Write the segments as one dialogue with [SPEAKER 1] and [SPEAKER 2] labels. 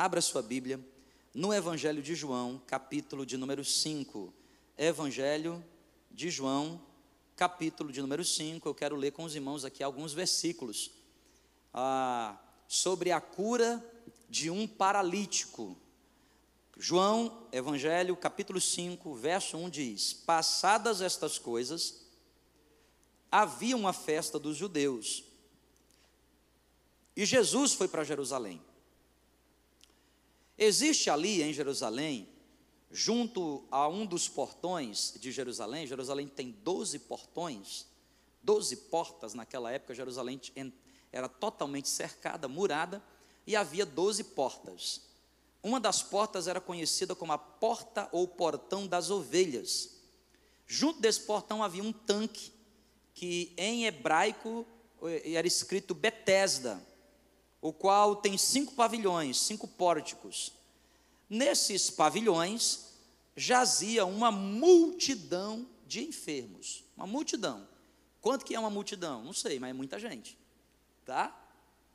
[SPEAKER 1] Abra sua Bíblia no Evangelho de João, capítulo de número 5. Evangelho de João, capítulo de número 5. Eu quero ler com os irmãos aqui alguns versículos ah, sobre a cura de um paralítico. João, Evangelho, capítulo 5, verso 1 diz: Passadas estas coisas, havia uma festa dos judeus. E Jesus foi para Jerusalém. Existe ali em Jerusalém, junto a um dos portões de Jerusalém, Jerusalém tem 12 portões, 12 portas naquela época, Jerusalém era totalmente cercada, murada, e havia 12 portas. Uma das portas era conhecida como a porta ou portão das ovelhas. Junto desse portão havia um tanque, que em hebraico eh, era escrito Betesda, o qual tem cinco pavilhões, cinco pórticos. Nesses pavilhões jazia uma multidão de enfermos, uma multidão. Quanto que é uma multidão? Não sei, mas é muita gente, tá?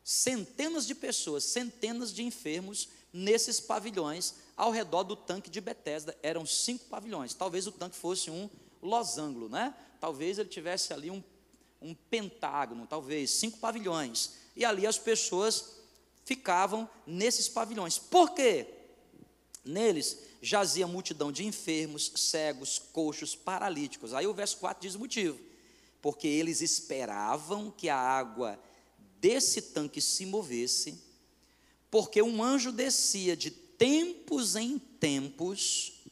[SPEAKER 1] Centenas de pessoas, centenas de enfermos nesses pavilhões ao redor do tanque de Betesda. Eram cinco pavilhões. Talvez o tanque fosse um losango, né? Talvez ele tivesse ali um, um pentágono, talvez cinco pavilhões e ali as pessoas ficavam nesses pavilhões. Por quê? Neles jazia multidão de enfermos, cegos, coxos, paralíticos. Aí o verso 4 diz o motivo. Porque eles esperavam que a água desse tanque se movesse, porque um anjo descia de tempos em tempos,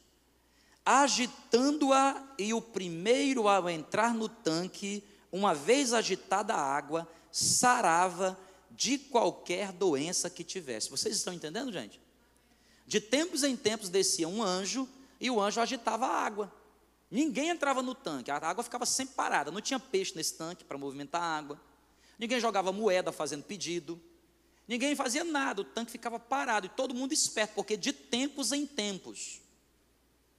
[SPEAKER 1] agitando-a, e o primeiro ao entrar no tanque, uma vez agitada a água, sarava de qualquer doença que tivesse. Vocês estão entendendo, gente? De tempos em tempos descia um anjo e o anjo agitava a água. Ninguém entrava no tanque, a água ficava sempre parada, não tinha peixe nesse tanque para movimentar a água. Ninguém jogava moeda fazendo pedido. Ninguém fazia nada, o tanque ficava parado e todo mundo esperto, porque de tempos em tempos,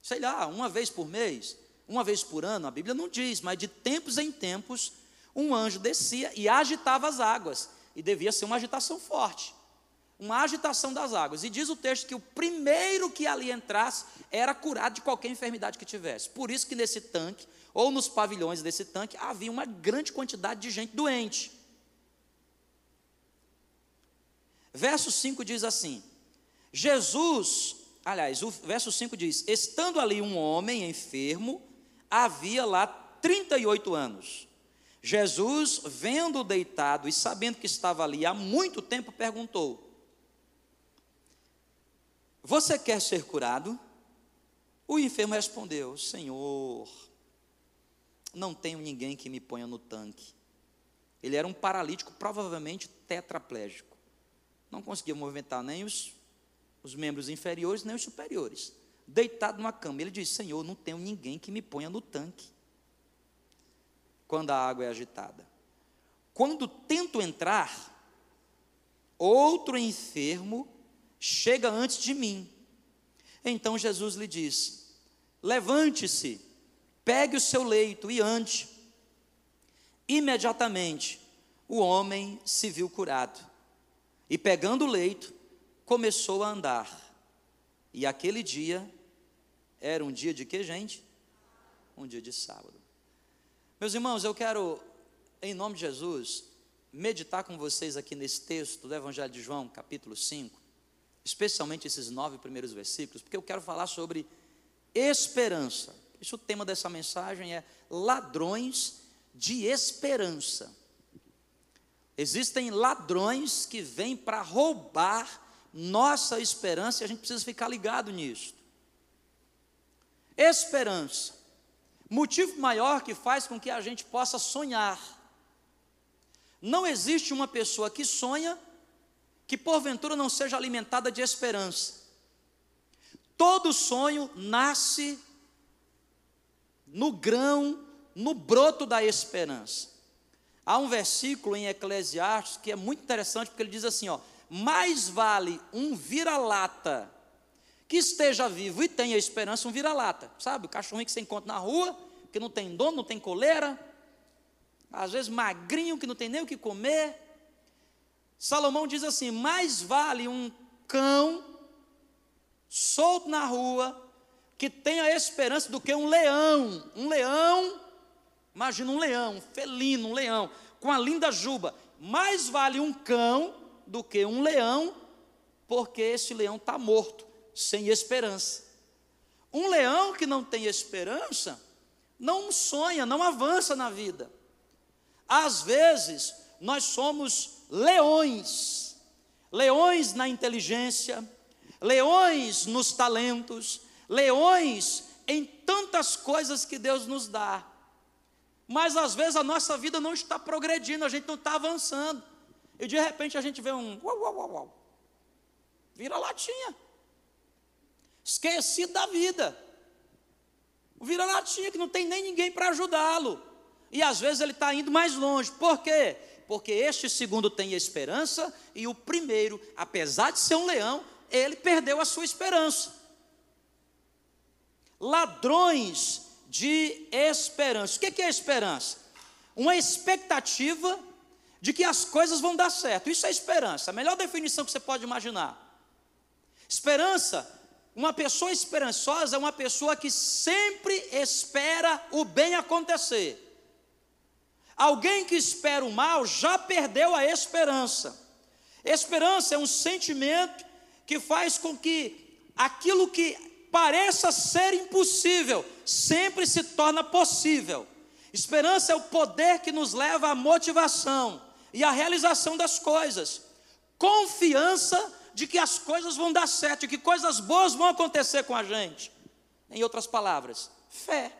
[SPEAKER 1] sei lá, uma vez por mês, uma vez por ano, a Bíblia não diz, mas de tempos em tempos, um anjo descia e agitava as águas, e devia ser uma agitação forte, uma agitação das águas. E diz o texto que o primeiro que ali entrasse era curado de qualquer enfermidade que tivesse. Por isso que nesse tanque, ou nos pavilhões desse tanque, havia uma grande quantidade de gente doente. Verso 5 diz assim: Jesus, aliás, o verso 5 diz: Estando ali um homem enfermo, havia lá 38 anos. Jesus, vendo-o deitado e sabendo que estava ali há muito tempo, perguntou: Você quer ser curado? O enfermo respondeu: Senhor, não tenho ninguém que me ponha no tanque. Ele era um paralítico, provavelmente tetraplégico. Não conseguia movimentar nem os, os membros inferiores, nem os superiores. Deitado numa cama. Ele disse: Senhor, não tenho ninguém que me ponha no tanque quando a água é agitada. Quando tento entrar, outro enfermo chega antes de mim. Então Jesus lhe disse: Levante-se, pegue o seu leito e ande. Imediatamente, o homem se viu curado e, pegando o leito, começou a andar. E aquele dia era um dia de que, gente? Um dia de sábado. Meus irmãos, eu quero, em nome de Jesus, meditar com vocês aqui nesse texto do Evangelho de João, capítulo 5, especialmente esses nove primeiros versículos, porque eu quero falar sobre esperança. Isso o tema dessa mensagem é ladrões de esperança. Existem ladrões que vêm para roubar nossa esperança e a gente precisa ficar ligado nisso. Esperança motivo maior que faz com que a gente possa sonhar. Não existe uma pessoa que sonha que porventura não seja alimentada de esperança. Todo sonho nasce no grão, no broto da esperança. Há um versículo em Eclesiastes que é muito interessante porque ele diz assim, ó: mais vale um vira-lata que esteja vivo e tenha esperança, um vira-lata. Sabe, o cachorrinho que você encontra na rua, que não tem dono, não tem coleira, às vezes magrinho, que não tem nem o que comer. Salomão diz assim: mais vale um cão solto na rua que tem a esperança do que um leão. Um leão, imagina um leão, um felino, um leão, com a linda juba. Mais vale um cão do que um leão, porque esse leão está morto, sem esperança. Um leão que não tem esperança, não sonha, não avança na vida. Às vezes, nós somos leões, leões na inteligência, leões nos talentos, leões em tantas coisas que Deus nos dá. Mas às vezes a nossa vida não está progredindo, a gente não está avançando. E de repente a gente vê um uau, uau, uau, uau. Vira latinha. Esquecido da vida. O vira latinha que não tem nem ninguém para ajudá-lo. E às vezes ele está indo mais longe. Por quê? Porque este segundo tem esperança e o primeiro, apesar de ser um leão, ele perdeu a sua esperança. Ladrões de esperança. O que é esperança? Uma expectativa de que as coisas vão dar certo. Isso é esperança, a melhor definição que você pode imaginar. Esperança, uma pessoa esperançosa é uma pessoa que sempre espera o bem acontecer. Alguém que espera o mal já perdeu a esperança. Esperança é um sentimento que faz com que aquilo que pareça ser impossível, sempre se torna possível. Esperança é o poder que nos leva à motivação e à realização das coisas. Confiança de que as coisas vão dar certo, de que coisas boas vão acontecer com a gente. Em outras palavras, fé.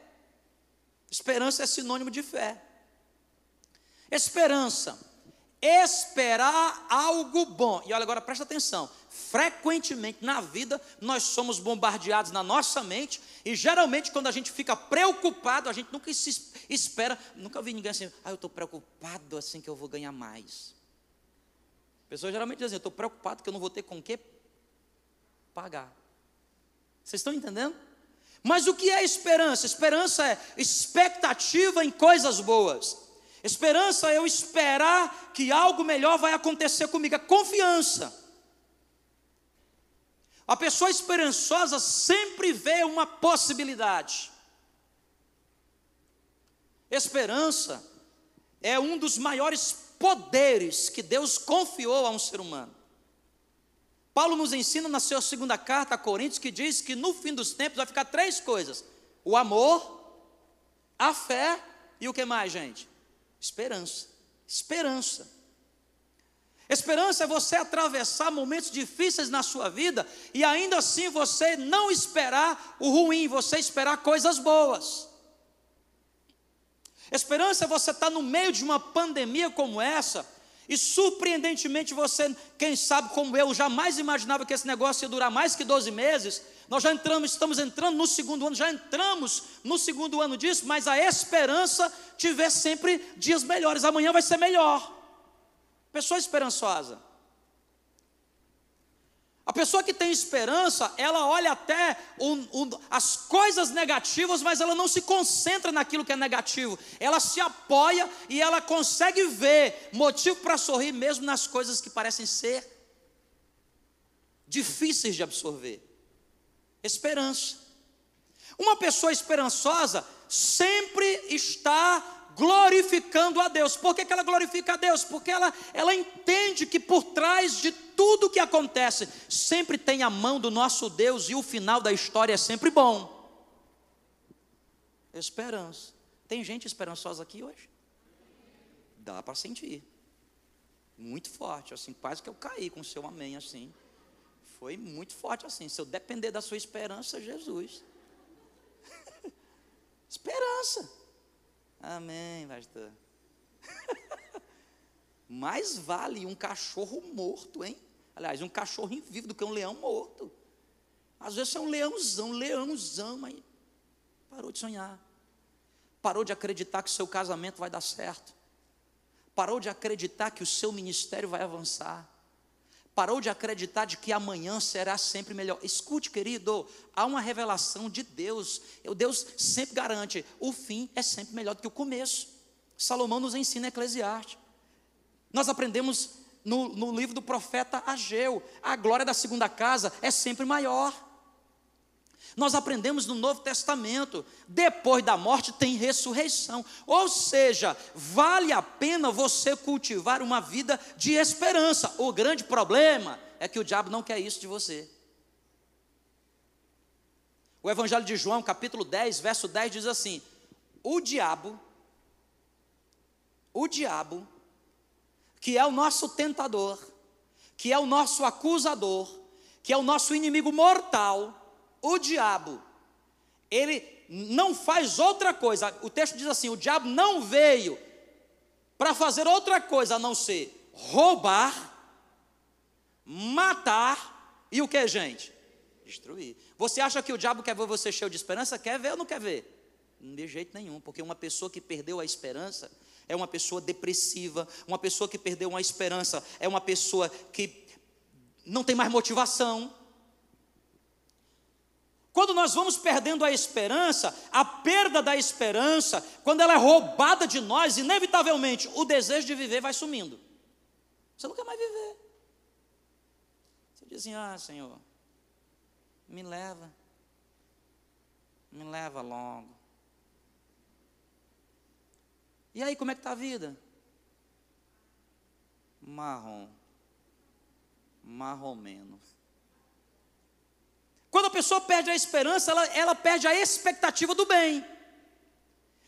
[SPEAKER 1] Esperança é sinônimo de fé. Esperança esperar algo bom. E olha agora, presta atenção. Frequentemente na vida nós somos bombardeados na nossa mente e geralmente quando a gente fica preocupado, a gente nunca se espera, nunca vi ninguém assim, ah, eu estou preocupado assim que eu vou ganhar mais. Pessoas geralmente dizem, eu estou preocupado que eu não vou ter com o que pagar. Vocês estão entendendo? Mas o que é esperança? Esperança é expectativa em coisas boas. Esperança é eu esperar que algo melhor vai acontecer comigo, é confiança. A pessoa esperançosa sempre vê uma possibilidade. Esperança é um dos maiores poderes que Deus confiou a um ser humano. Paulo nos ensina na sua segunda carta a Coríntios que diz que no fim dos tempos vai ficar três coisas: o amor, a fé e o que mais, gente? Esperança. Esperança. Esperança é você atravessar momentos difíceis na sua vida e ainda assim você não esperar o ruim, você esperar coisas boas. Esperança é você estar no meio de uma pandemia como essa e surpreendentemente você, quem sabe como eu, jamais imaginava que esse negócio ia durar mais que 12 meses, nós já entramos, estamos entrando no segundo ano, já entramos no segundo ano disso, mas a esperança tiver sempre dias melhores. Amanhã vai ser melhor. Pessoa esperançosa. A pessoa que tem esperança, ela olha até as coisas negativas, mas ela não se concentra naquilo que é negativo. Ela se apoia e ela consegue ver motivo para sorrir mesmo nas coisas que parecem ser difíceis de absorver esperança. Uma pessoa esperançosa sempre está glorificando a Deus. Por que, que ela glorifica a Deus? Porque ela, ela entende que por trás de tudo que acontece, sempre tem a mão do nosso Deus e o final da história é sempre bom. Esperança. Tem gente esperançosa aqui hoje? Dá para sentir. Muito forte, assim, quase que eu caí com o seu amém, assim. Foi muito forte assim. Se eu depender da sua esperança, Jesus. esperança. Amém, pastor. Mais vale um cachorro morto, hein? Aliás, um cachorro vivo do que um leão morto. Às vezes é um leãozão, leãozão, mas parou de sonhar. Parou de acreditar que o seu casamento vai dar certo. Parou de acreditar que o seu ministério vai avançar parou de acreditar de que amanhã será sempre melhor. Escute, querido, há uma revelação de Deus. O Deus sempre garante, o fim é sempre melhor do que o começo. Salomão nos ensina Eclesiastes. Nós aprendemos no, no livro do profeta Ageu: a glória da segunda casa é sempre maior. Nós aprendemos no Novo Testamento, depois da morte tem ressurreição. Ou seja, vale a pena você cultivar uma vida de esperança. O grande problema é que o diabo não quer isso de você. O Evangelho de João, capítulo 10, verso 10 diz assim: O diabo, o diabo, que é o nosso tentador, que é o nosso acusador, que é o nosso inimigo mortal, o diabo, ele não faz outra coisa. O texto diz assim: o diabo não veio para fazer outra coisa a não ser roubar, matar e o que, gente? Destruir. Você acha que o diabo quer ver você cheio de esperança? Quer ver ou não quer ver? De jeito nenhum, porque uma pessoa que perdeu a esperança é uma pessoa depressiva, uma pessoa que perdeu a esperança é uma pessoa que não tem mais motivação, quando nós vamos perdendo a esperança, a perda da esperança, quando ela é roubada de nós, inevitavelmente o desejo de viver vai sumindo. Você não quer mais viver. Você diz assim: Ah, Senhor, me leva, me leva logo. E aí, como é que está a vida? Marrom, marromeno. Quando a pessoa perde a esperança, ela, ela perde a expectativa do bem.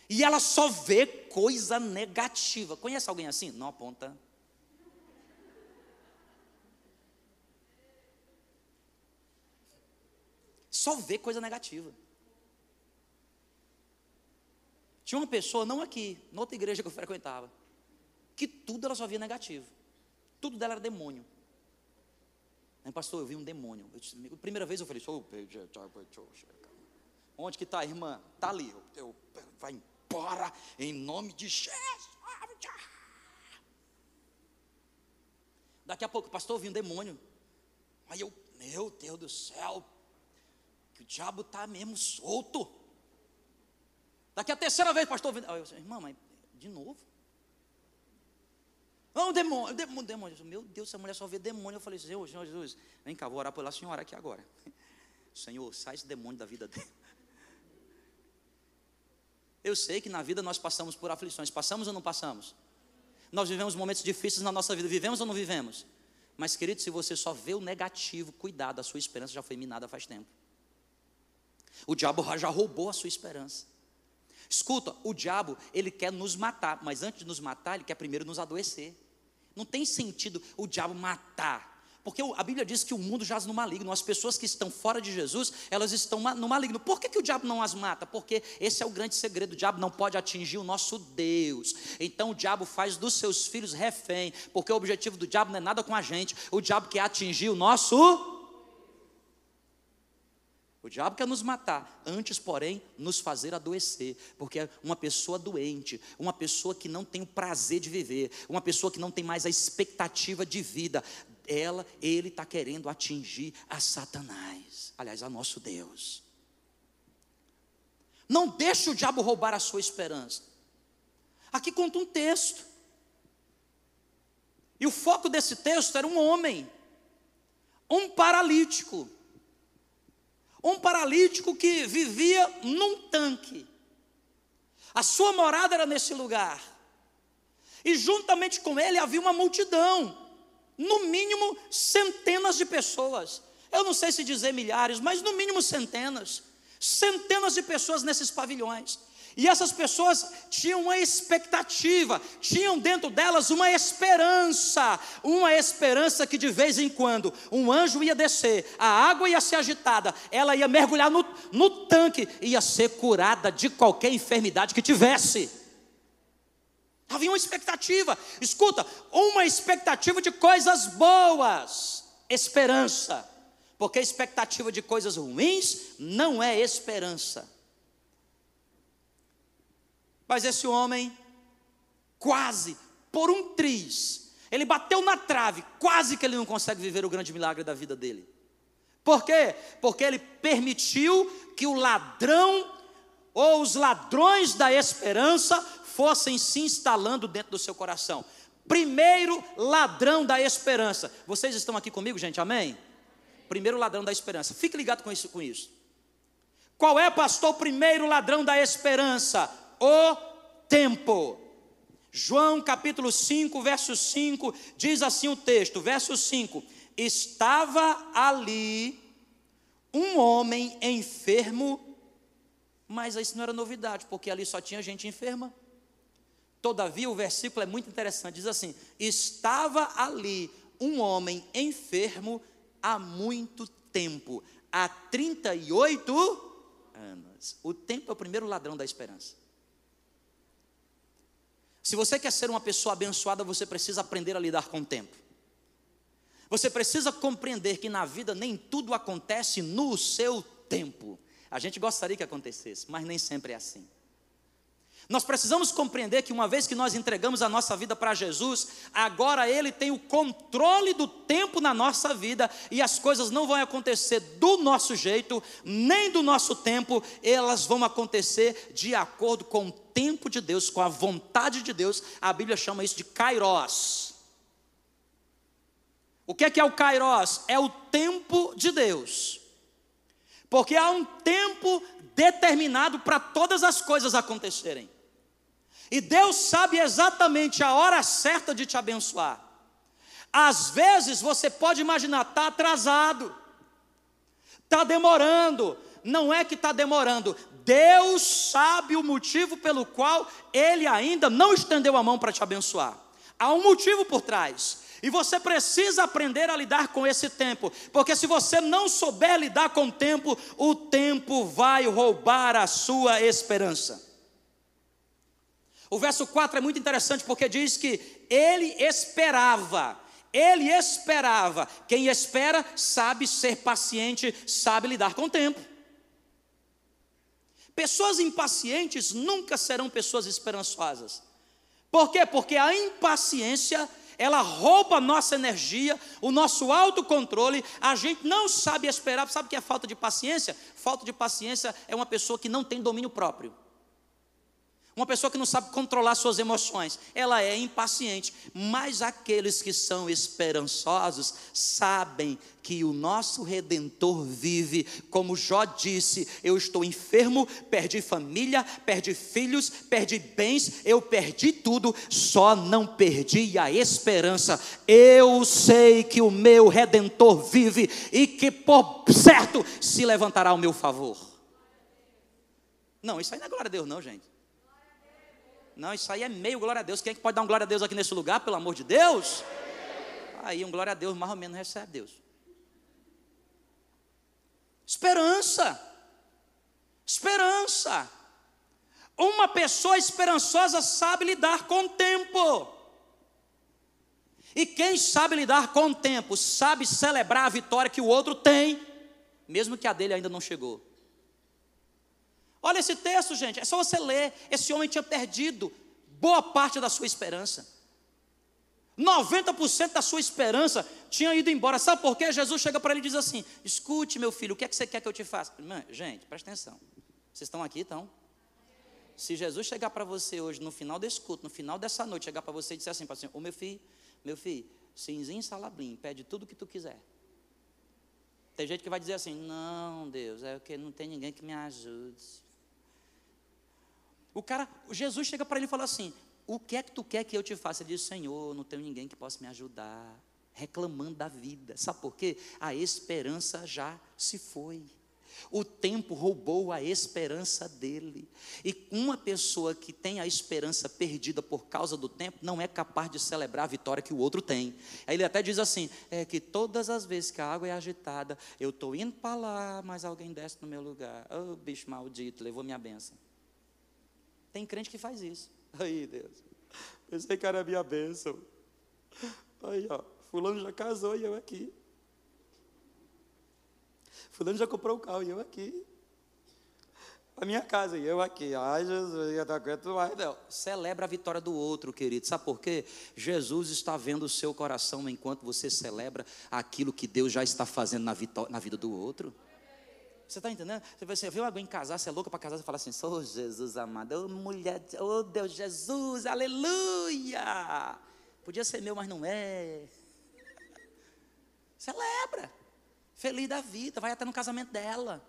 [SPEAKER 1] E ela só vê coisa negativa. Conhece alguém assim? Não aponta. Só vê coisa negativa. Tinha uma pessoa, não aqui, noutra igreja que eu frequentava, que tudo ela só via negativo. Tudo dela era demônio. Aí, pastor, eu vi um demônio. Eu disse, primeira vez eu falei, onde que está a irmã? Está ali. Eu, eu, vai embora em nome de Jesus. Daqui a pouco, pastor, eu vi um demônio. Aí eu, meu Deus do céu, que o diabo está mesmo solto. Daqui a terceira vez, pastor, eu irmã, mas de novo? Não, demônio, demônio, demônio. Meu Deus, essa mulher só vê demônio. Eu falei, Senhor Jesus, vem cá, vou orar pela senhora aqui agora. Senhor, sai esse demônio da vida dele. Eu sei que na vida nós passamos por aflições. Passamos ou não passamos? Nós vivemos momentos difíceis na nossa vida. Vivemos ou não vivemos? Mas, querido, se você só vê o negativo, cuidado, a sua esperança já foi minada faz tempo. O diabo já roubou a sua esperança. Escuta, o diabo, ele quer nos matar, mas antes de nos matar, ele quer primeiro nos adoecer. Não tem sentido o diabo matar. Porque a Bíblia diz que o mundo jaz no maligno. As pessoas que estão fora de Jesus, elas estão no maligno. Por que, que o diabo não as mata? Porque esse é o grande segredo. O diabo não pode atingir o nosso Deus. Então o diabo faz dos seus filhos refém. Porque o objetivo do diabo não é nada com a gente. O diabo quer atingir o nosso o diabo quer nos matar, antes, porém, nos fazer adoecer, porque uma pessoa doente, uma pessoa que não tem o prazer de viver, uma pessoa que não tem mais a expectativa de vida, ela, ele está querendo atingir a Satanás, aliás, a nosso Deus. Não deixe o diabo roubar a sua esperança. Aqui conta um texto. E o foco desse texto era um homem, um paralítico um paralítico que vivia num tanque. A sua morada era nesse lugar. E juntamente com ele havia uma multidão, no mínimo centenas de pessoas. Eu não sei se dizer milhares, mas no mínimo centenas. Centenas de pessoas nesses pavilhões. E essas pessoas tinham uma expectativa, tinham dentro delas uma esperança, uma esperança que de vez em quando um anjo ia descer, a água ia ser agitada, ela ia mergulhar no, no tanque, ia ser curada de qualquer enfermidade que tivesse. Havia uma expectativa, escuta, uma expectativa de coisas boas, esperança, porque expectativa de coisas ruins não é esperança. Mas esse homem, quase, por um triz, ele bateu na trave, quase que ele não consegue viver o grande milagre da vida dele. Por quê? Porque ele permitiu que o ladrão ou os ladrões da esperança fossem se instalando dentro do seu coração. Primeiro ladrão da esperança. Vocês estão aqui comigo, gente? Amém? Primeiro ladrão da esperança. Fique ligado com isso, com isso. Qual é, pastor, o primeiro ladrão da esperança? O tempo. João capítulo 5, verso 5, diz assim o texto, verso 5: Estava ali um homem enfermo, mas isso não era novidade, porque ali só tinha gente enferma. Todavia, o versículo é muito interessante, diz assim: Estava ali um homem enfermo há muito tempo, há 38 anos. O tempo é o primeiro ladrão da esperança. Se você quer ser uma pessoa abençoada, você precisa aprender a lidar com o tempo. Você precisa compreender que na vida nem tudo acontece no seu tempo. A gente gostaria que acontecesse, mas nem sempre é assim. Nós precisamos compreender que uma vez que nós entregamos a nossa vida para Jesus, agora Ele tem o controle do tempo na nossa vida e as coisas não vão acontecer do nosso jeito, nem do nosso tempo, elas vão acontecer de acordo com o tempo de Deus, com a vontade de Deus. A Bíblia chama isso de Kairos. O que é que é o Kairos? É o tempo de Deus. Porque há um tempo determinado para todas as coisas acontecerem. E Deus sabe exatamente a hora certa de te abençoar. Às vezes você pode imaginar, está atrasado, está demorando. Não é que está demorando, Deus sabe o motivo pelo qual Ele ainda não estendeu a mão para te abençoar. Há um motivo por trás. E você precisa aprender a lidar com esse tempo, porque se você não souber lidar com o tempo, o tempo vai roubar a sua esperança. O verso 4 é muito interessante porque diz que ele esperava, ele esperava. Quem espera sabe ser paciente, sabe lidar com o tempo. Pessoas impacientes nunca serão pessoas esperançosas. Por quê? Porque a impaciência ela rouba a nossa energia, o nosso autocontrole, a gente não sabe esperar, sabe o que é falta de paciência? Falta de paciência é uma pessoa que não tem domínio próprio. Uma pessoa que não sabe controlar suas emoções, ela é impaciente. Mas aqueles que são esperançosos sabem que o nosso redentor vive, como Jó disse: Eu estou enfermo, perdi família, perdi filhos, perdi bens, eu perdi tudo, só não perdi a esperança. Eu sei que o meu redentor vive e que por certo se levantará ao meu favor. Não, isso aí não é glória a Deus, não, gente. Não, isso aí é meio glória a Deus. Quem é que pode dar um glória a Deus aqui nesse lugar, pelo amor de Deus? Aí um glória a Deus mais ou menos recebe Deus. Esperança. Esperança. Uma pessoa esperançosa sabe lidar com o tempo. E quem sabe lidar com o tempo, sabe celebrar a vitória que o outro tem, mesmo que a dele ainda não chegou. Olha esse texto, gente, é só você ler. Esse homem tinha perdido boa parte da sua esperança. 90% da sua esperança tinha ido embora. Sabe por quê? Jesus chega para ele e diz assim: Escute, meu filho, o que é que você quer que eu te faça? gente, presta atenção. Vocês estão aqui, então? Se Jesus chegar para você hoje, no final desse culto, no final dessa noite, chegar para você e dizer assim para você: Ô meu filho, meu filho, cinzinho salabrim, pede tudo o que tu quiser. Tem gente que vai dizer assim: Não, Deus, é porque não tem ninguém que me ajude. O cara, Jesus chega para ele e fala assim: O que é que tu quer que eu te faça? Ele diz: Senhor, não tenho ninguém que possa me ajudar. Reclamando da vida. Sabe por quê? A esperança já se foi. O tempo roubou a esperança dele. E uma pessoa que tem a esperança perdida por causa do tempo não é capaz de celebrar a vitória que o outro tem. Aí ele até diz assim: é que todas as vezes que a água é agitada, eu estou indo para lá, mas alguém desce no meu lugar. Oh, bicho maldito, levou minha benção. Tem crente que faz isso. Aí, Deus. Pensei que era a minha bênção. Aí, ó. Fulano já casou e eu aqui. Fulano já comprou um carro e eu aqui. A minha casa e eu aqui. Ai, Jesus, eu não aguento mais, não. Celebra a vitória do outro, querido. Sabe por quê? Jesus está vendo o seu coração enquanto você celebra aquilo que Deus já está fazendo na, na vida do outro. Você está entendendo? Você viu alguém casar, você é louca para casar, você fala assim, sou oh, Jesus amado, oh mulher, oh Deus, Jesus, aleluia. Podia ser meu, mas não é. Celebra. Feliz da vida, vai até no casamento dela.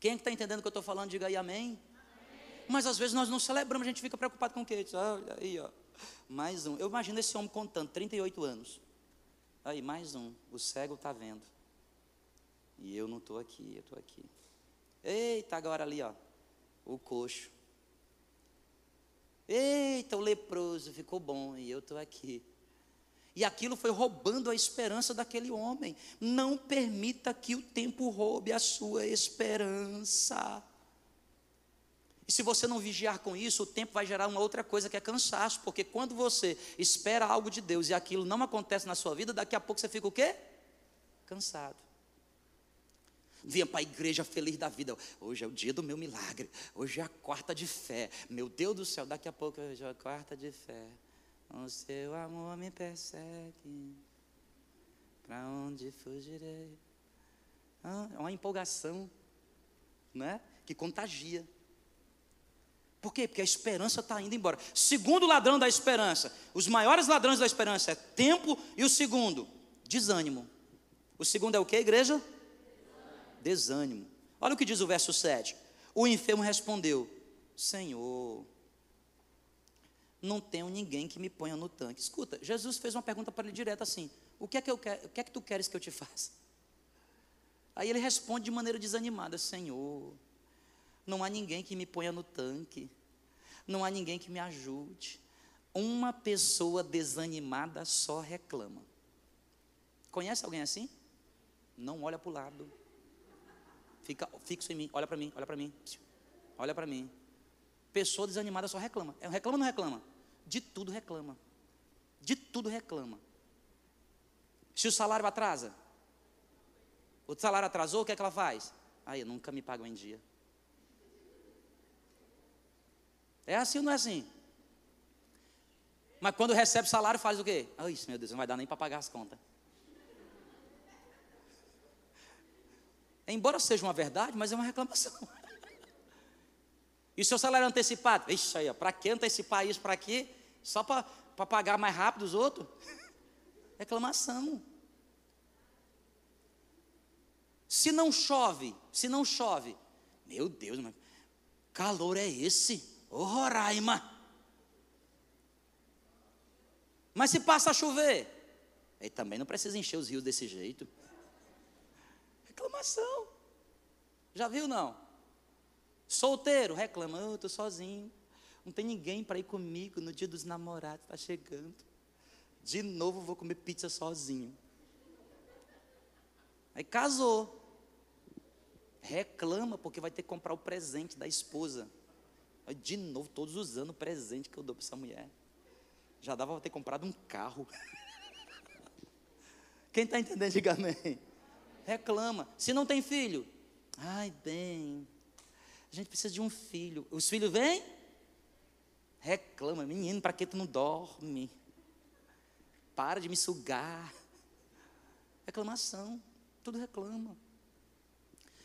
[SPEAKER 1] Quem é que está entendendo o que eu estou falando? Diga aí amém. amém. Mas às vezes nós não celebramos, a gente fica preocupado com o quê? Olha aí, ó. Mais um. Eu imagino esse homem contando, 38 anos. Aí, mais um. O cego está vendo. E eu não estou aqui, eu estou aqui. Eita, agora ali, ó. O coxo. Eita, o leproso ficou bom e eu estou aqui. E aquilo foi roubando a esperança daquele homem. Não permita que o tempo roube a sua esperança. E se você não vigiar com isso, o tempo vai gerar uma outra coisa que é cansaço, porque quando você espera algo de Deus e aquilo não acontece na sua vida, daqui a pouco você fica o quê? Cansado. Vinha para a igreja feliz da vida. Hoje é o dia do meu milagre. Hoje é a quarta de fé. Meu Deus do céu, daqui a pouco hoje é a quarta de fé. O seu amor me persegue. Para onde fugirei? É uma empolgação, né? Que contagia. Por quê? Porque a esperança está indo embora. Segundo ladrão da esperança, os maiores ladrões da esperança é tempo e o segundo, desânimo. O segundo é o que, igreja? Desânimo. Olha o que diz o verso 7. O enfermo respondeu: Senhor, não tenho ninguém que me ponha no tanque. Escuta, Jesus fez uma pergunta para ele direta assim: O que é que eu quero, o que é que tu queres que eu te faça? Aí ele responde de maneira desanimada: Senhor, não há ninguém que me ponha no tanque. Não há ninguém que me ajude. Uma pessoa desanimada só reclama. Conhece alguém assim? Não olha para o lado. Fica fixo em mim. Olha para mim, olha para mim. Olha para mim. Pessoa desanimada só reclama. É, reclama ou não reclama? De tudo reclama. De tudo reclama. Se o salário atrasa, o salário atrasou, o que é que ela faz? Aí, nunca me pagam em dia. É assim ou não é assim? Mas quando recebe salário, faz o quê? Ai, meu Deus, não vai dar nem para pagar as contas. Embora seja uma verdade, mas é uma reclamação. E seu salário antecipado? Ixi, aí, para que antecipar isso para quê? Só para pagar mais rápido os outros? Reclamação. Se não chove, se não chove, meu Deus, mas calor é esse? Ô oh, Roraima! Mas se passa a chover, aí também não precisa encher os rios desse jeito. Reclamação. Já viu não? Solteiro, reclama, eu estou sozinho. Não tem ninguém para ir comigo no dia dos namorados, está chegando. De novo vou comer pizza sozinho. Aí casou. Reclama porque vai ter que comprar o presente da esposa. De novo, todos os anos, o presente que eu dou para essa mulher. Já dava para ter comprado um carro. Quem está entendendo, diga amém. Reclama. Se não tem filho, ai, bem, a gente precisa de um filho. Os filhos vêm? Reclama, menino, para que tu não dorme? Para de me sugar. Reclamação, tudo reclama.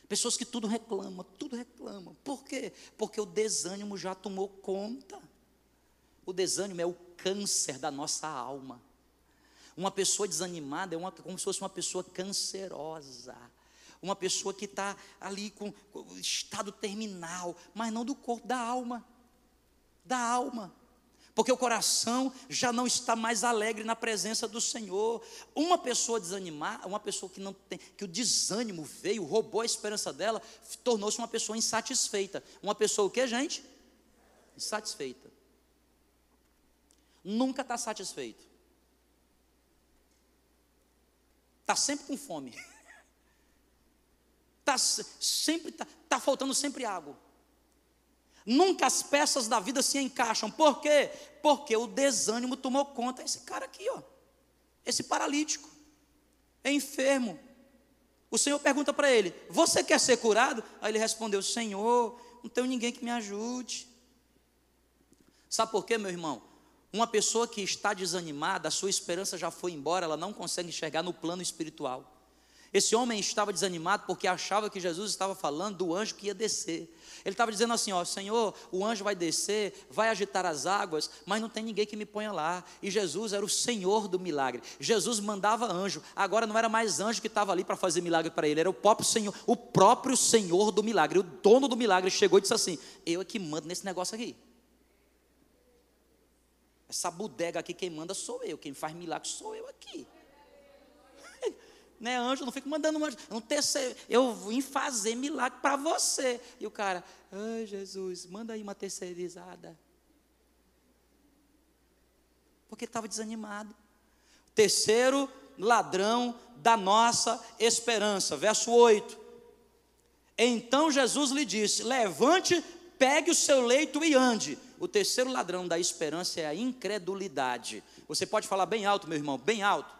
[SPEAKER 1] Pessoas que tudo reclamam, tudo reclamam. Por quê? Porque o desânimo já tomou conta. O desânimo é o câncer da nossa alma. Uma pessoa desanimada é uma, como se fosse uma pessoa cancerosa. Uma pessoa que está ali com, com estado terminal, mas não do corpo, da alma. Da alma porque o coração já não está mais alegre na presença do Senhor. Uma pessoa desanimada, uma pessoa que não tem, que o desânimo veio, roubou a esperança dela, tornou-se uma pessoa insatisfeita. Uma pessoa o que, gente? Insatisfeita. Nunca está satisfeito. Está sempre com fome. Está sempre tá, tá faltando sempre água. Nunca as peças da vida se encaixam. Por quê? Porque o desânimo tomou conta. Esse cara aqui, ó, esse paralítico, é enfermo. O Senhor pergunta para ele: Você quer ser curado? Aí ele respondeu: Senhor, não tenho ninguém que me ajude. Sabe por quê, meu irmão? Uma pessoa que está desanimada, a sua esperança já foi embora, ela não consegue enxergar no plano espiritual. Esse homem estava desanimado porque achava que Jesus estava falando do anjo que ia descer. Ele estava dizendo assim: Ó, Senhor, o anjo vai descer, vai agitar as águas, mas não tem ninguém que me ponha lá. E Jesus era o Senhor do milagre. Jesus mandava anjo. Agora não era mais anjo que estava ali para fazer milagre para ele, era o próprio Senhor, o próprio Senhor do milagre. O dono do milagre chegou e disse assim: Eu é que mando nesse negócio aqui. Essa bodega aqui, quem manda sou eu, quem faz milagre sou eu aqui né, anjo, não fico mandando um anjo, não terceiro, eu vim fazer milagre para você. E o cara, ai Jesus, manda aí uma terceirizada. Porque estava desanimado. Terceiro ladrão da nossa esperança, verso 8. Então Jesus lhe disse: Levante, pegue o seu leito e ande. O terceiro ladrão da esperança é a incredulidade. Você pode falar bem alto, meu irmão, bem alto.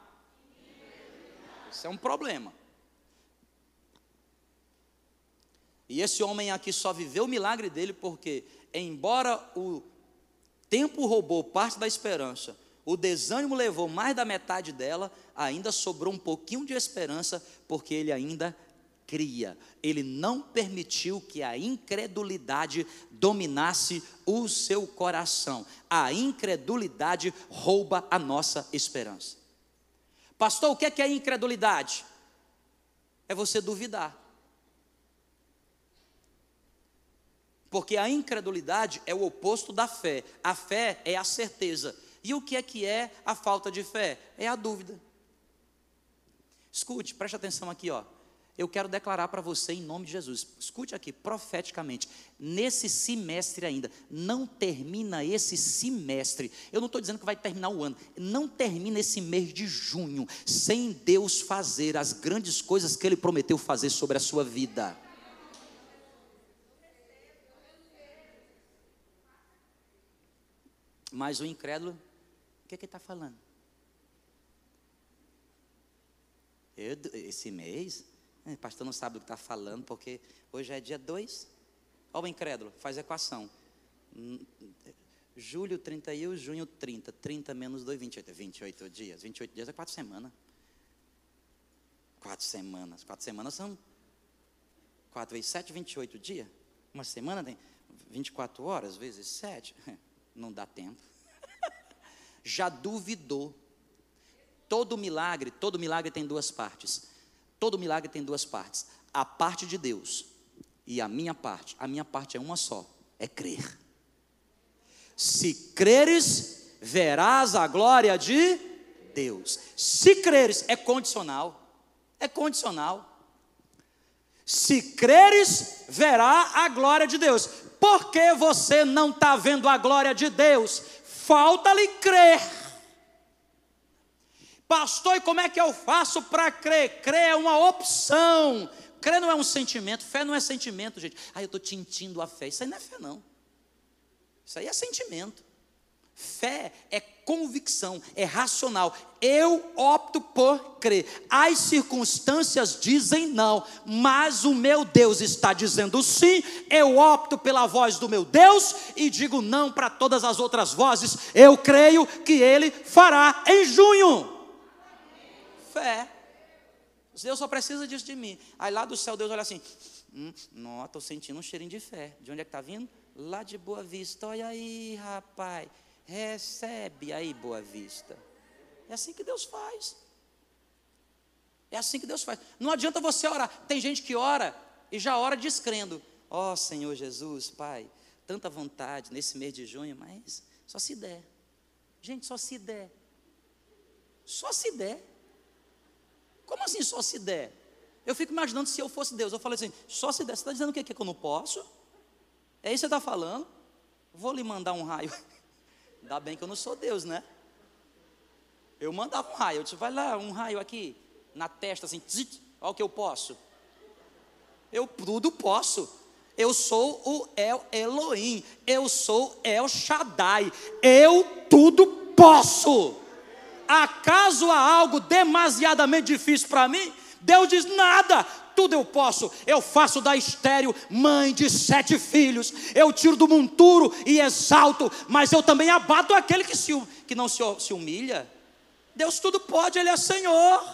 [SPEAKER 1] Isso é um problema. E esse homem aqui só viveu o milagre dele porque, embora o tempo roubou parte da esperança, o desânimo levou mais da metade dela, ainda sobrou um pouquinho de esperança, porque ele ainda cria. Ele não permitiu que a incredulidade dominasse o seu coração. A incredulidade rouba a nossa esperança. Pastor, o que é, que é incredulidade? É você duvidar. Porque a incredulidade é o oposto da fé. A fé é a certeza. E o que é que é a falta de fé? É a dúvida. Escute, preste atenção aqui, ó eu quero declarar para você em nome de Jesus. Escute aqui, profeticamente, nesse semestre ainda, não termina esse semestre. Eu não estou dizendo que vai terminar o ano, não termina esse mês de junho sem Deus fazer as grandes coisas que Ele prometeu fazer sobre a sua vida. Mas o incrédulo, o que, é que ele está falando? Eu, esse mês, o pastor não sabe do que está falando, porque hoje é dia 2. Olha o incrédulo, faz equação. Julho 31, junho 30. 30 menos 2, 28. 28 dias. 28 dias é 4 semanas. 4 semanas. 4 semanas são 4 vezes 7, 28 dias. Uma semana tem 24 horas vezes 7. Não dá tempo. Já duvidou. Todo milagre, todo milagre tem duas partes Todo milagre tem duas partes: a parte de Deus e a minha parte. A minha parte é uma só: é crer. Se creres, verás a glória de Deus. Se creres, é condicional. É condicional. Se creres, verá a glória de Deus. Por que você não está vendo a glória de Deus? Falta-lhe crer. Pastor, e como é que eu faço para crer? Crer é uma opção. Crer não é um sentimento, fé não é sentimento, gente. Ah, eu estou tintindo a fé. Isso aí não é fé, não. Isso aí é sentimento. Fé é convicção, é racional. Eu opto por crer. As circunstâncias dizem não, mas o meu Deus está dizendo sim. Eu opto pela voz do meu Deus e digo não para todas as outras vozes. Eu creio que Ele fará em junho fé. Deus só precisa disso de mim. Aí lá do céu Deus olha assim, hum, não, estou sentindo um cheirinho de fé. De onde é que está vindo? Lá de Boa Vista. Olha aí, rapaz. Recebe aí, Boa Vista. É assim que Deus faz. É assim que Deus faz. Não adianta você orar. Tem gente que ora e já ora descrendo. Ó oh, Senhor Jesus, Pai, tanta vontade nesse mês de junho, mas só se der. Gente, só se der. Só se der. Como assim só se der? Eu fico imaginando se eu fosse Deus. Eu falei assim: só se der. Você está dizendo o que, que eu não posso? É isso que você está falando? Vou lhe mandar um raio. Ainda bem que eu não sou Deus, né? Eu mandava um raio. Eu disse: vai lá, um raio aqui, na testa, assim. olha o que eu posso. Eu tudo posso. Eu sou o El Elohim. Eu sou El Shaddai. Eu tudo posso. Acaso há algo demasiadamente difícil para mim? Deus diz: nada, tudo eu posso. Eu faço da estéreo mãe de sete filhos. Eu tiro do monturo e exalto, mas eu também abato aquele que, se, que não se, se humilha. Deus tudo pode, Ele é Senhor.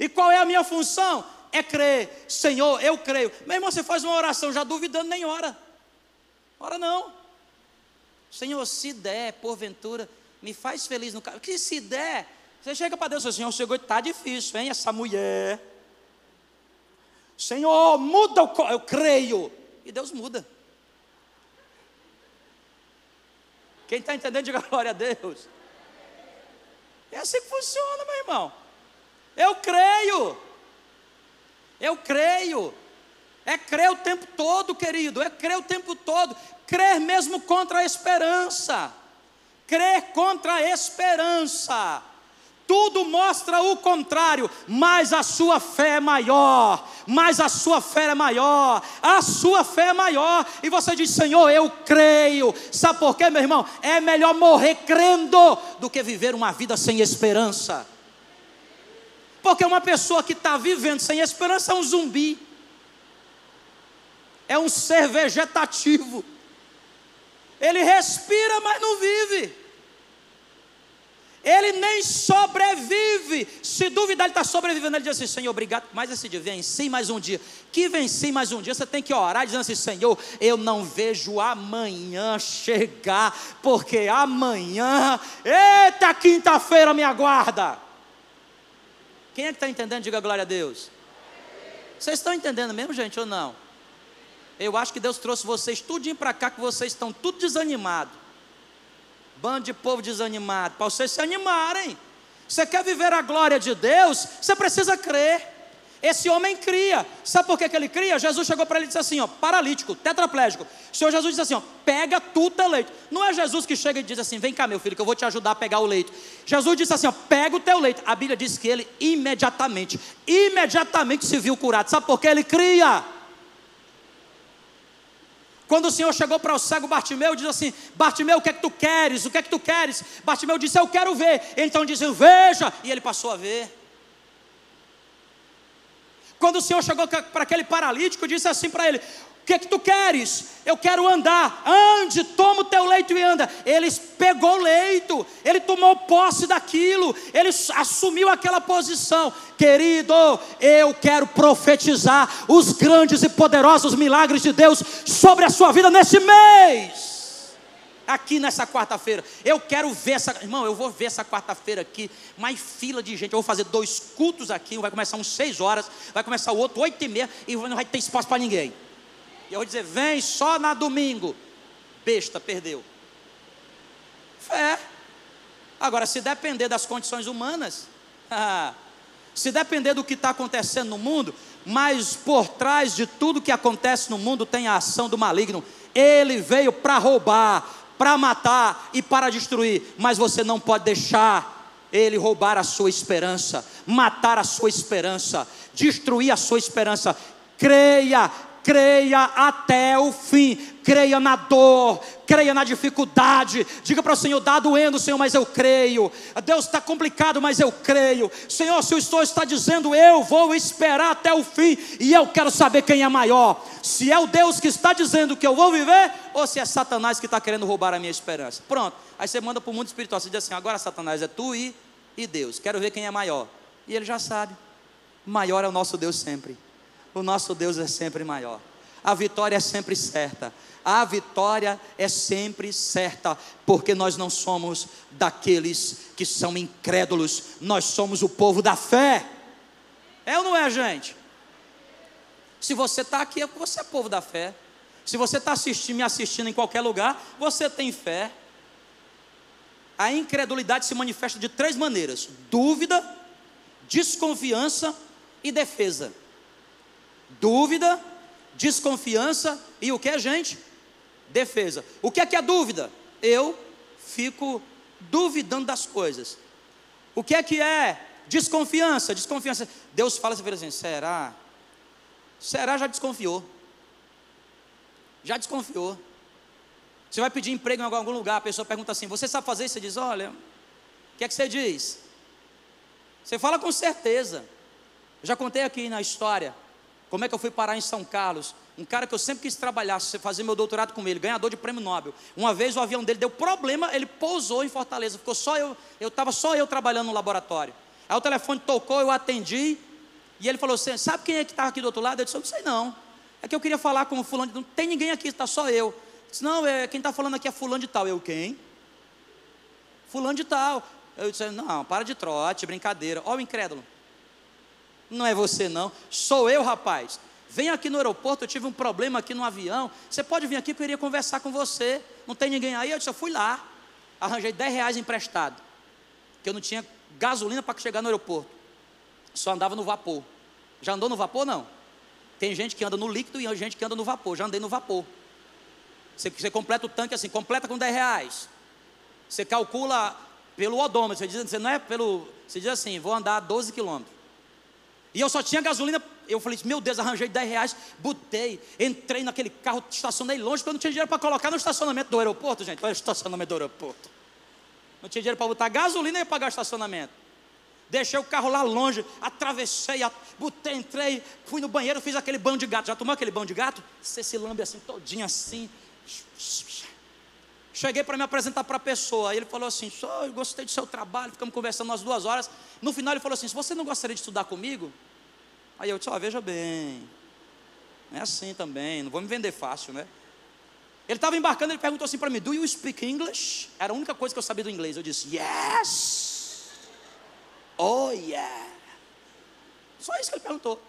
[SPEAKER 1] E qual é a minha função? É crer. Senhor, eu creio. Meu irmão, você faz uma oração já duvidando, nem ora. Ora não. Senhor, se der, porventura, me faz feliz no carro. Que se der, você chega para Deus e Senhor, chegou, está difícil, hein, essa mulher. Senhor, muda o eu creio. E Deus muda. Quem está entendendo, diga glória a Deus. É assim que funciona, meu irmão. Eu creio. Eu creio. É crer o tempo todo, querido. É crer o tempo todo. Crer mesmo contra a esperança. Crer contra a esperança. Tudo mostra o contrário, mas a sua fé é maior, mas a sua fé é maior, a sua fé é maior, e você diz, Senhor, eu creio, sabe por quê, meu irmão? É melhor morrer crendo do que viver uma vida sem esperança, porque uma pessoa que está vivendo sem esperança é um zumbi, é um ser vegetativo, ele respira, mas não vive ele nem sobrevive. Se duvidar, ele está sobrevivendo. Ele diz assim: Senhor, obrigado mais esse dia. Venci mais um dia. Que venci mais um dia. Você tem que orar dizendo assim: Senhor, eu não vejo amanhã chegar, porque amanhã, eita, quinta-feira me aguarda. Quem é que está entendendo? Diga glória a Deus. Vocês estão entendendo mesmo, gente, ou não? Eu acho que Deus trouxe vocês tudinho para cá, que vocês estão tudo desanimados. Bando de povo desanimado, para vocês se animarem. Você quer viver a glória de Deus? Você precisa crer. Esse homem cria. Sabe por que, que ele cria? Jesus chegou para ele e disse assim: ó, paralítico, tetraplégico. O Senhor Jesus disse assim: ó, pega tu teu leito. Não é Jesus que chega e diz assim: vem cá, meu filho, que eu vou te ajudar a pegar o leito. Jesus disse assim: ó, pega o teu leito. A Bíblia diz que ele imediatamente, imediatamente se viu curado. Sabe por que ele cria? Quando o Senhor chegou para o cego Bartimeu, diz assim: Bartimeu, o que é que tu queres? O que é que tu queres? Bartimeu disse: Eu quero ver. Então dizem: Veja. E ele passou a ver. Quando o Senhor chegou para aquele paralítico, disse assim para ele: que é que tu queres? Eu quero andar. Ande, toma o teu leito e anda. Ele pegou o leito, ele tomou posse daquilo, ele assumiu aquela posição. Querido, eu quero profetizar os grandes e poderosos milagres de Deus sobre a sua vida nesse mês aqui nessa quarta-feira. Eu quero ver essa, irmão, eu vou ver essa quarta-feira aqui, mais fila de gente. Eu vou fazer dois cultos aqui, vai começar uns seis horas, vai começar o outro oito e meia e não vai ter espaço para ninguém. E eu vou dizer: vem só na domingo. Besta, perdeu. Fé. Agora, se depender das condições humanas, se depender do que está acontecendo no mundo, mas por trás de tudo que acontece no mundo tem a ação do maligno. Ele veio para roubar, para matar e para destruir, mas você não pode deixar ele roubar a sua esperança, matar a sua esperança, destruir a sua esperança. Creia creia até o fim, creia na dor, creia na dificuldade. Diga para o Senhor: está doendo, Senhor, mas eu creio. Deus está complicado, mas eu creio. Senhor, se o Senhor está dizendo, eu vou esperar até o fim, e eu quero saber quem é maior: se é o Deus que está dizendo que eu vou viver, ou se é Satanás que está querendo roubar a minha esperança. Pronto, aí você manda para o mundo espiritual, você diz assim: agora Satanás é tu e, e Deus, quero ver quem é maior. E ele já sabe: maior é o nosso Deus sempre. O nosso Deus é sempre maior. A vitória é sempre certa. A vitória é sempre certa, porque nós não somos daqueles que são incrédulos, nós somos o povo da fé. É ou não é, gente? Se você está aqui, você é povo da fé. Se você está assistindo, me assistindo em qualquer lugar, você tem fé. A incredulidade se manifesta de três maneiras: dúvida, desconfiança e defesa dúvida, desconfiança e o que, gente? Defesa. O que é que é dúvida? Eu fico duvidando das coisas. O que é que é desconfiança? Desconfiança. Deus fala assim, será? Será já desconfiou? Já desconfiou. Você vai pedir emprego em algum lugar, a pessoa pergunta assim: Você sabe fazer isso? Você diz: Olha, o que é que você diz? Você fala com certeza. Eu já contei aqui na história como é que eu fui parar em São Carlos? Um cara que eu sempre quis trabalhar, fazer meu doutorado com ele, ganhador de prêmio Nobel. Uma vez o avião dele deu problema, ele pousou em Fortaleza, ficou só eu, eu estava só eu trabalhando no laboratório. Aí o telefone tocou, eu atendi, E ele falou assim: Sabe quem é que estava aqui do outro lado? Eu disse: Eu não sei não. É que eu queria falar com o fulano. Não tem ninguém aqui, está só eu. eu disse: Não, é, quem está falando aqui é fulano de tal. Eu, quem? Fulano de tal. Eu disse: Não, para de trote, brincadeira. Ó, o incrédulo. Não é você não, sou eu, rapaz. Vem aqui no aeroporto, eu tive um problema aqui no avião. Você pode vir aqui eu queria conversar com você. Não tem ninguém aí? Eu disse, eu fui lá. Arranjei 10 reais emprestado. Que eu não tinha gasolina para chegar no aeroporto. Só andava no vapor. Já andou no vapor? Não. Tem gente que anda no líquido e gente que anda no vapor. Já andei no vapor. Você, você completa o tanque assim, completa com 10 reais. Você calcula pelo odômetro. Você, diz, você não é pelo. Você diz assim, vou andar 12 quilômetros. E eu só tinha gasolina. Eu falei, meu Deus, arranjei 10 reais, botei, entrei naquele carro, estacionei longe, porque eu não tinha dinheiro para colocar no estacionamento do aeroporto, gente. Olha o estacionamento do aeroporto. Não tinha dinheiro para botar gasolina e pagar o estacionamento. Deixei o carro lá longe, atravessei, botei, entrei, fui no banheiro, fiz aquele banho de gato. Já tomou aquele banho de gato? Você se lambe assim, todinho assim. Cheguei para me apresentar para a pessoa. Aí ele falou assim: Só eu gostei do seu trabalho. Ficamos conversando umas duas horas. No final ele falou assim: Se você não gostaria de estudar comigo? Aí eu disse: Ó, oh, veja bem. Não é assim também. Não vou me vender fácil, né? Ele estava embarcando. Ele perguntou assim para mim: Do you speak English? Era a única coisa que eu sabia do inglês. Eu disse: Yes. Oh, yeah. Só isso que ele perguntou.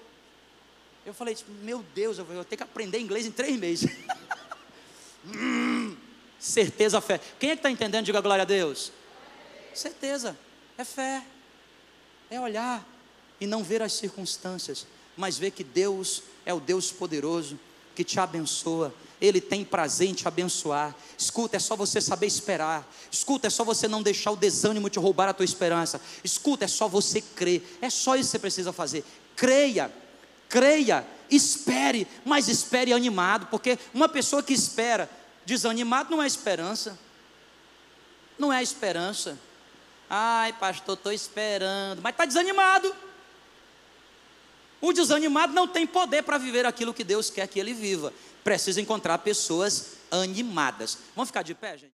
[SPEAKER 1] Eu falei: Meu Deus, eu vou ter que aprender inglês em três meses. Certeza, fé. Quem é que está entendendo? Diga glória a Deus. Certeza, é fé. É olhar e não ver as circunstâncias, mas ver que Deus é o Deus poderoso que te abençoa. Ele tem prazer em te abençoar. Escuta, é só você saber esperar. Escuta, é só você não deixar o desânimo te roubar a tua esperança. Escuta, é só você crer. É só isso que você precisa fazer. Creia, creia, espere, mas espere animado, porque uma pessoa que espera Desanimado não é esperança. Não é esperança. Ai, pastor, estou esperando. Mas está desanimado. O desanimado não tem poder para viver aquilo que Deus quer que ele viva. Precisa encontrar pessoas animadas. Vamos ficar de pé, gente?